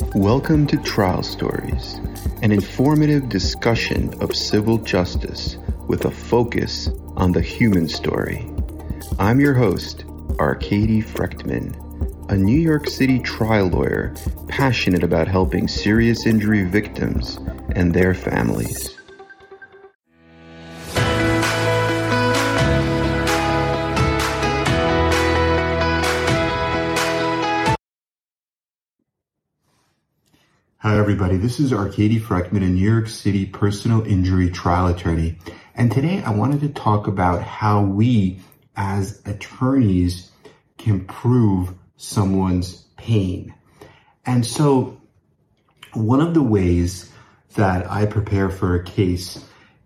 Welcome to Trial Stories, an informative discussion of civil justice with a focus on the human story. I'm your host, Arkady Frekhtman, a New York City trial lawyer passionate about helping serious injury victims and their families. Hi, everybody. This is Arkady Frekhtman, a New York City personal injury trial attorney. And today I wanted to talk about how we as attorneys can prove someone's pain. And so one of the ways that I prepare for a case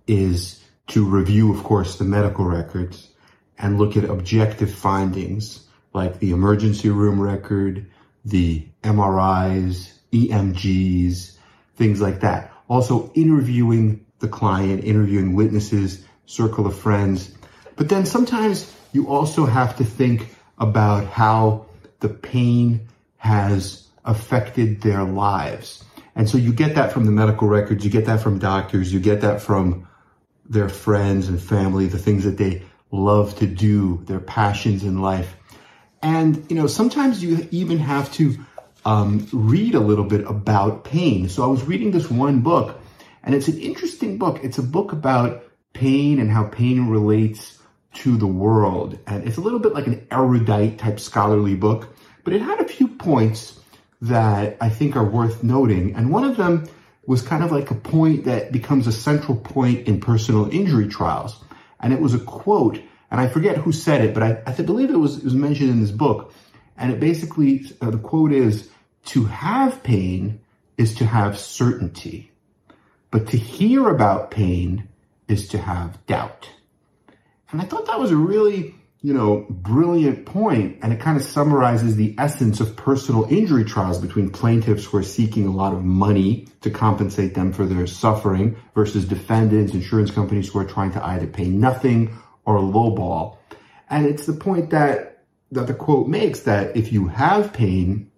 is to review, of course, the medical records and look at objective findings like the emergency room record, the MRIs, EMGs, things like that. Also interviewing the client, interviewing witnesses, circle of friends. But then sometimes you also have to think about how the pain has affected their lives. And so you get that from the medical records, you get that from doctors, you get that from their friends and family, the things that they love to do, their passions in life. And, you know, sometimes you even have to um, read a little bit about pain. So I was reading this one book, and it's an interesting book. It's a book about pain and how pain relates to the world. And it's a little bit like an erudite type scholarly book, but it had a few points that I think are worth noting. And one of them was kind of like a point that becomes a central point in personal injury trials. And it was a quote, and I forget who said it, but I, I believe it was, it was mentioned in this book. And it basically, uh, the quote is, to have pain is to have certainty, but to hear about pain is to have doubt. And I thought that was a really, you know, brilliant point, and it kind of summarizes the essence of personal injury trials between plaintiffs who are seeking a lot of money to compensate them for their suffering versus defendants, insurance companies who are trying to either pay nothing or lowball. And it's the point that that the quote makes that if you have pain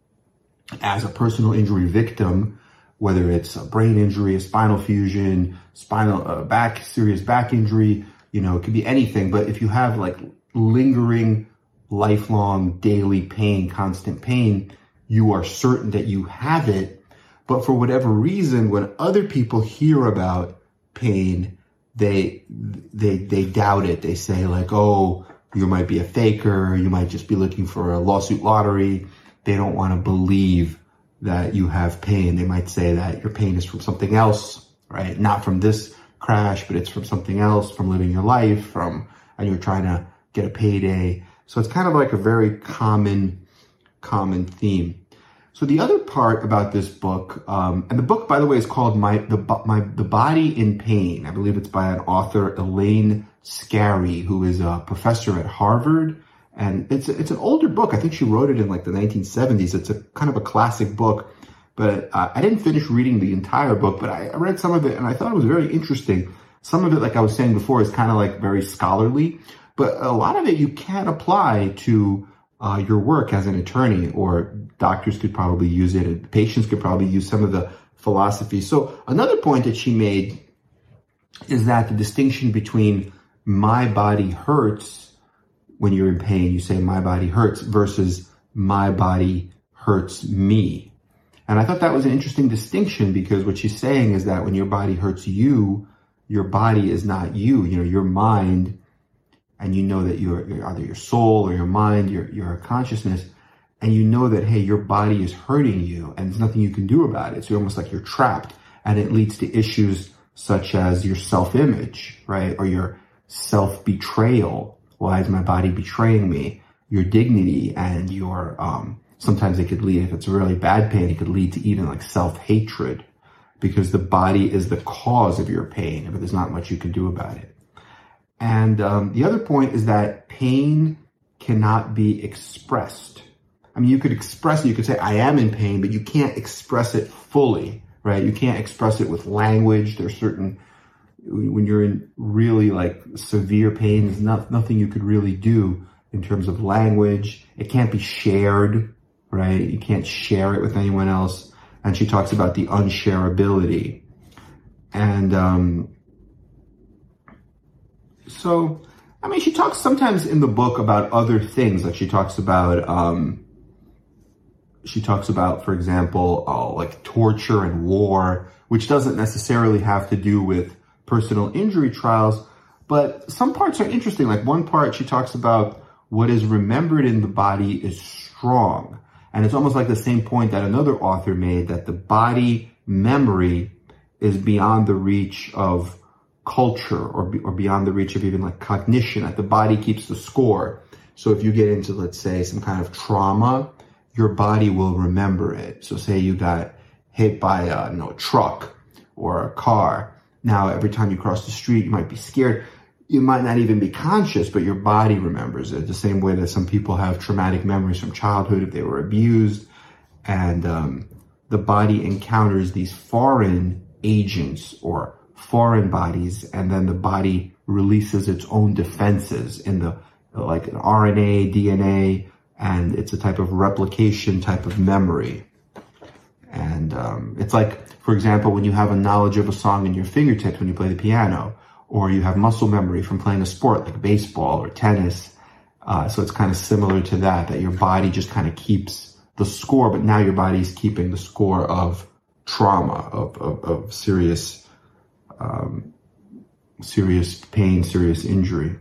as a personal injury victim, whether it's a brain injury, a spinal fusion, spinal uh, back, serious back injury, you know, it could be anything. But if you have like lingering, lifelong, daily pain, constant pain, you are certain that you have it. But for whatever reason, when other people hear about pain, they they they doubt it. They say like, "Oh, you might be a faker. You might just be looking for a lawsuit lottery. They don't want to believe that you have pain. They might say that your pain is from something else, right? Not from this crash, but it's from something else, from living your life, from, and you're trying to get a payday. So it's kind of like a very common, common theme. So the other part about this book, um, and the book, by the way, is called "My the My the Body in Pain." I believe it's by an author, Elaine Scarry, who is a professor at Harvard, and it's it's an older book. I think she wrote it in like the 1970s. It's a kind of a classic book, but uh, I didn't finish reading the entire book, but I, I read some of it and I thought it was very interesting. Some of it, like I was saying before, is kind of like very scholarly, but a lot of it you can apply to uh, your work as an attorney, or doctors could probably use it, and patients could probably use some of the philosophy. So another point that she made is that the distinction between my body hurts when you're in pain, you say my body hurts versus my body hurts me. And I thought that was an interesting distinction because what she's saying is that when your body hurts you, your body is not you. You know, your mind and you know that you're, you're either your soul or your mind, your, your consciousness, and you know that, hey, your body is hurting you and there's nothing you can do about it. So you're almost like you're trapped and it leads to issues such as your self-image, right? Or your self-betrayal. Why is my body betraying me? Your dignity and your, um, sometimes it could lead, if it's really bad pain, it could lead to even like self-hatred because the body is the cause of your pain, but there's not much you can do about it. And um, the other point is that pain cannot be expressed. I mean, you could express it, you could say, I am in pain, but you can't express it fully, right? You can't express it with language. There's certain, when you're in really like severe pain, there's not, nothing you could really do in terms of language. It can't be shared, right? You can't share it with anyone else. and she talks about the unshareability. And um, so, I mean, she talks sometimes in the book about other things. Like she talks about, um, she talks about, for example, uh, like torture and war, which doesn't necessarily have to do with personal injury trials, but some parts are interesting. Like one part, she talks about what is remembered in the body is strong. And it's almost like the same point that another author made that the body memory is beyond the reach of culture or, or beyond the reach of even like cognition, that the body keeps the score. So if you get into, let's say, some kind of trauma, your body will remember it. So say you got hit by a you know, truck or a car. Now, every time you cross the street, you might be scared. You might not even be conscious, but your body remembers it the same way that some people have traumatic memories from childhood if they were abused. And um, the body encounters these foreign agents or foreign bodies, and then the body releases its own defenses in the like an RNA, DNA, and it's a type of replication type of memory. And um, it's like, for example, when you have a knowledge of a song in your fingertips when you play the piano, or you have muscle memory from playing a sport like baseball or tennis. Uh, so it's kind of similar to that, that your body just kind of keeps the score, but now your body's keeping the score of trauma, of, of, of serious, um, serious pain, serious injury.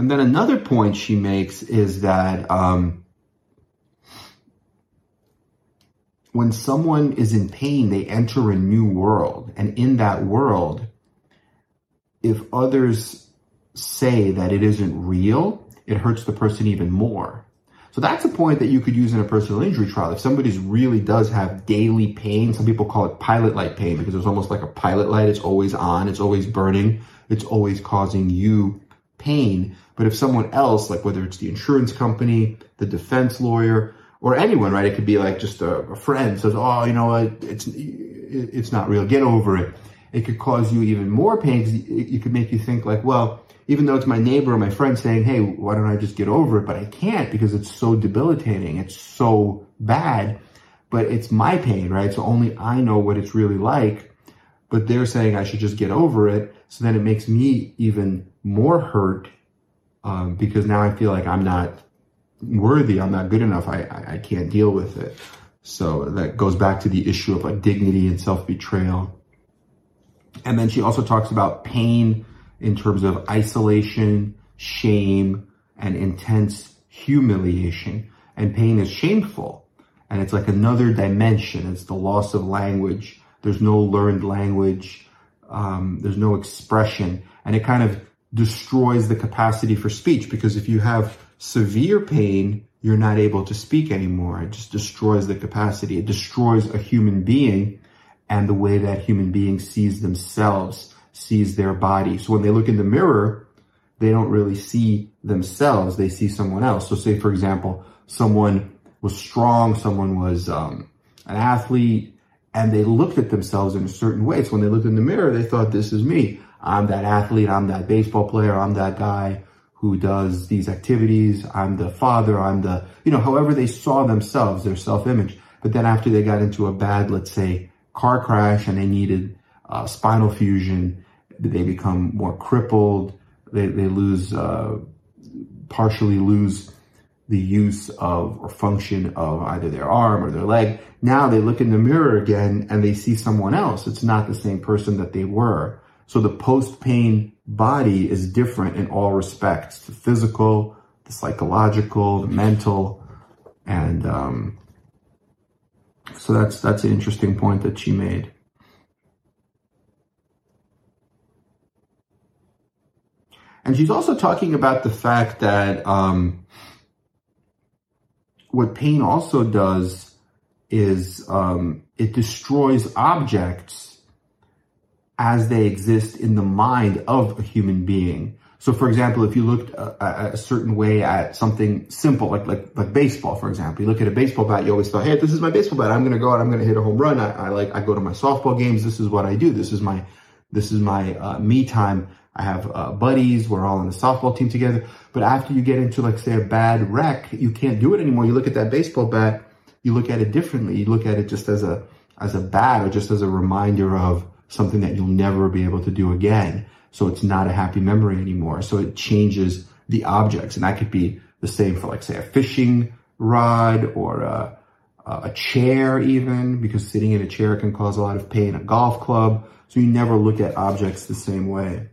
And then another point she makes is that um, when someone is in pain, they enter a new world. And in that world, if others say that it isn't real, it hurts the person even more. So that's a point that you could use in a personal injury trial. If somebody really does have daily pain, some people call it pilot light pain because it's almost like a pilot light. It's always on. It's always burning. It's always causing you pain. But if someone else, like whether it's the insurance company, the defense lawyer, or anyone, right? It could be like just a, a friend says, "Oh, you know what? It's it's not real. Get over it." It could cause you even more pain. It, it could make you think like, "Well, even though it's my neighbor or my friend saying, "Hey, why don't I just get over it?" But I can't because it's so debilitating. It's so bad. But it's my pain, right? So only I know what it's really like. But they're saying I should just get over it. So then it makes me even more hurt um, because now I feel like I'm not worthy, I'm not good enough, I, I, I can't deal with it. So that goes back to the issue of like dignity and self betrayal. And then she also talks about pain in terms of isolation, shame, and intense humiliation. And pain is shameful. And it's like another dimension. It's the loss of language. There's no learned language. Um, there's no expression. And it kind of destroys the capacity for speech because if you have severe pain, you're not able to speak anymore. It just destroys the capacity. It destroys a human being and the way that human being sees themselves, sees their body. So when they look in the mirror, they don't really see themselves. They see someone else. So say, for example, someone was strong, someone was um, an athlete, and they looked at themselves in a certain way. So when they looked in the mirror, they thought, this is me. I'm that athlete. I'm that baseball player. I'm that guy who does these activities. I'm the father. I'm the, you know, however they saw themselves, their self-image. But then after they got into a bad, let's say, car crash and they needed uh, spinal fusion, they become more crippled. They, they lose, uh, partially lose the use of or function of either their arm or their leg. Now they look in the mirror again and they see someone else. It's not the same person that they were. So the post-pain body is different in all respects, the physical, the psychological, the mental, and um, so that's that's an interesting point that she made. And she's also talking about the fact that um, what pain also does is um, it destroys objects as they exist in the mind of a human being. So, for example, if you looked a, a, certain way at something simple, like, like like baseball, for example, you look at a baseball bat, you always thought, "Hey, this is my baseball bat. I'm going to go out. I'm going to hit a home run." I, I, like I go to my softball games. This is what I do. This is my this is my uh, me time. I have uh, buddies. We're all on the softball team together. But after you get into, like, say, a bad wreck, you can't do it anymore. You look at that baseball bat, you look at it differently. You look at it just as a, as a bat or just as a reminder of something that you'll never be able to do again. So it's not a happy memory anymore. So it changes the objects. And that could be the same for, like, say, a fishing rod or a, a chair even, because sitting in a chair can cause a lot of pain, a golf club. So you never look at objects the same way.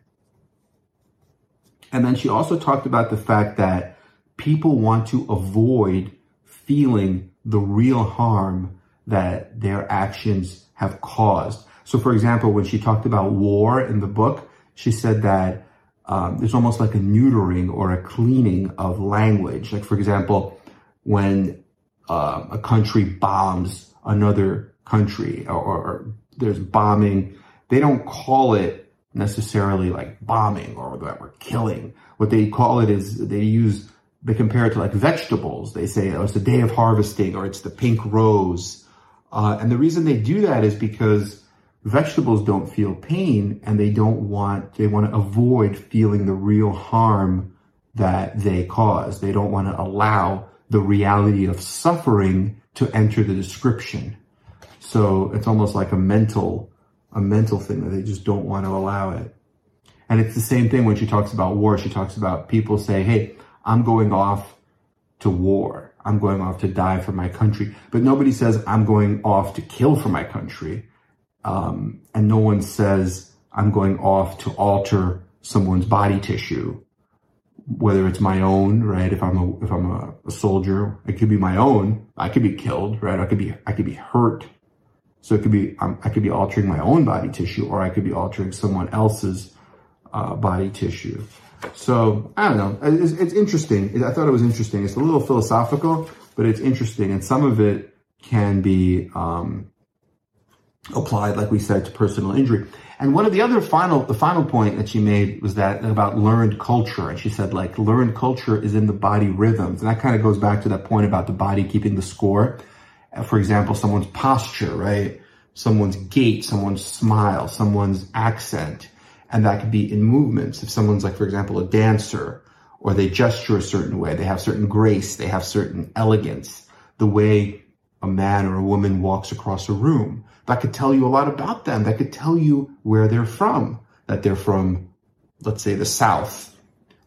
And then she also talked about the fact that people want to avoid feeling the real harm that their actions have caused. So, for example, when she talked about war in the book, she said that um, there's almost like a neutering or a cleaning of language. Like, for example, when uh, a country bombs another country or, or there's bombing, they don't call it necessarily like bombing or that we're killing. What they call it is they use, they compare it to like vegetables. They say, oh, it's the day of harvesting or it's the pink rose. Uh, and the reason they do that is because vegetables don't feel pain and they don't want, they want to avoid feeling the real harm that they cause. They don't want to allow the reality of suffering to enter the description. So it's almost like a mental a mental thing that they just don't want to allow it. And it's the same thing when she talks about war. She talks about people say, Hey, I'm going off to war. I'm going off to die for my country. But nobody says I'm going off to kill for my country. Um, and no one says I'm going off to alter someone's body tissue, whether it's my own, right? If I'm a, if I'm a, a soldier, it could be my own. I could be killed, right? I could be, I could be hurt so it could be, um, I could be altering my own body tissue or I could be altering someone else's uh, body tissue. So I don't know. It's, it's interesting. I thought it was interesting. It's a little philosophical, but it's interesting. And some of it can be um, applied, like we said, to personal injury. And one of the other final, the final point that she made was that about learned culture. And she said, like, learned culture is in the body rhythms. And that kind of goes back to that point about the body keeping the score uh, for example, someone's posture, right? Someone's gait, someone's smile, someone's accent. And that could be in movements. If someone's like, for example, a dancer or they gesture a certain way, they have certain grace, they have certain elegance, the way a man or a woman walks across a room. That could tell you a lot about them. That could tell you where they're from, that they're from, let's say, the South,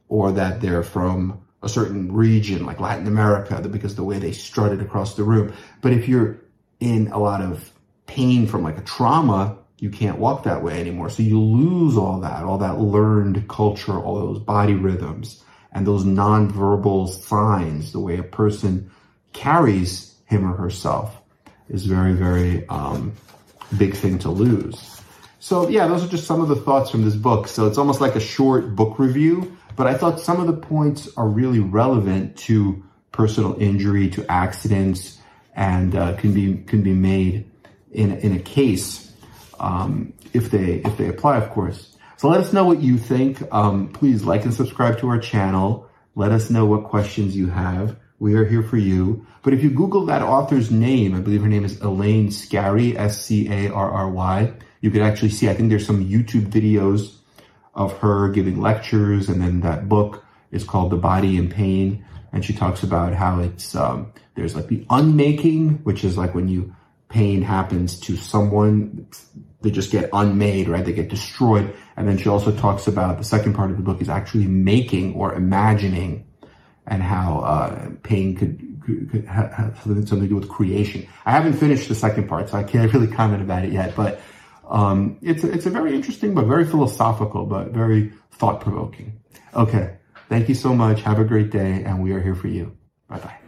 or that they're from a certain region like Latin America because the way they strutted across the room. But if you're in a lot of pain from like a trauma, you can't walk that way anymore. So you lose all that, all that learned culture, all those body rhythms and those nonverbal signs, the way a person carries him or herself is very, very um, big thing to lose. So yeah, those are just some of the thoughts from this book. So it's almost like a short book review but I thought some of the points are really relevant to personal injury, to accidents, and uh, can be can be made in in a case um, if they if they apply, of course. So let us know what you think. Um, please like and subscribe to our channel. Let us know what questions you have. We are here for you. But if you Google that author's name, I believe her name is Elaine Scarry, S-C-A-R-R-Y, you could actually see, I think there's some YouTube videos of her giving lectures. And then that book is called The Body in Pain. And she talks about how it's, um, there's like the unmaking, which is like when you, pain happens to someone, they just get unmade, right? They get destroyed. And then she also talks about the second part of the book is actually making or imagining and how, uh, pain could, could, have something to do with creation. I haven't finished the second part, so I can't really comment about it yet, but um, it's, a, it's a very interesting but very philosophical, but very thought provoking. Okay. Thank you so much. Have a great day. And we are here for you. Bye bye.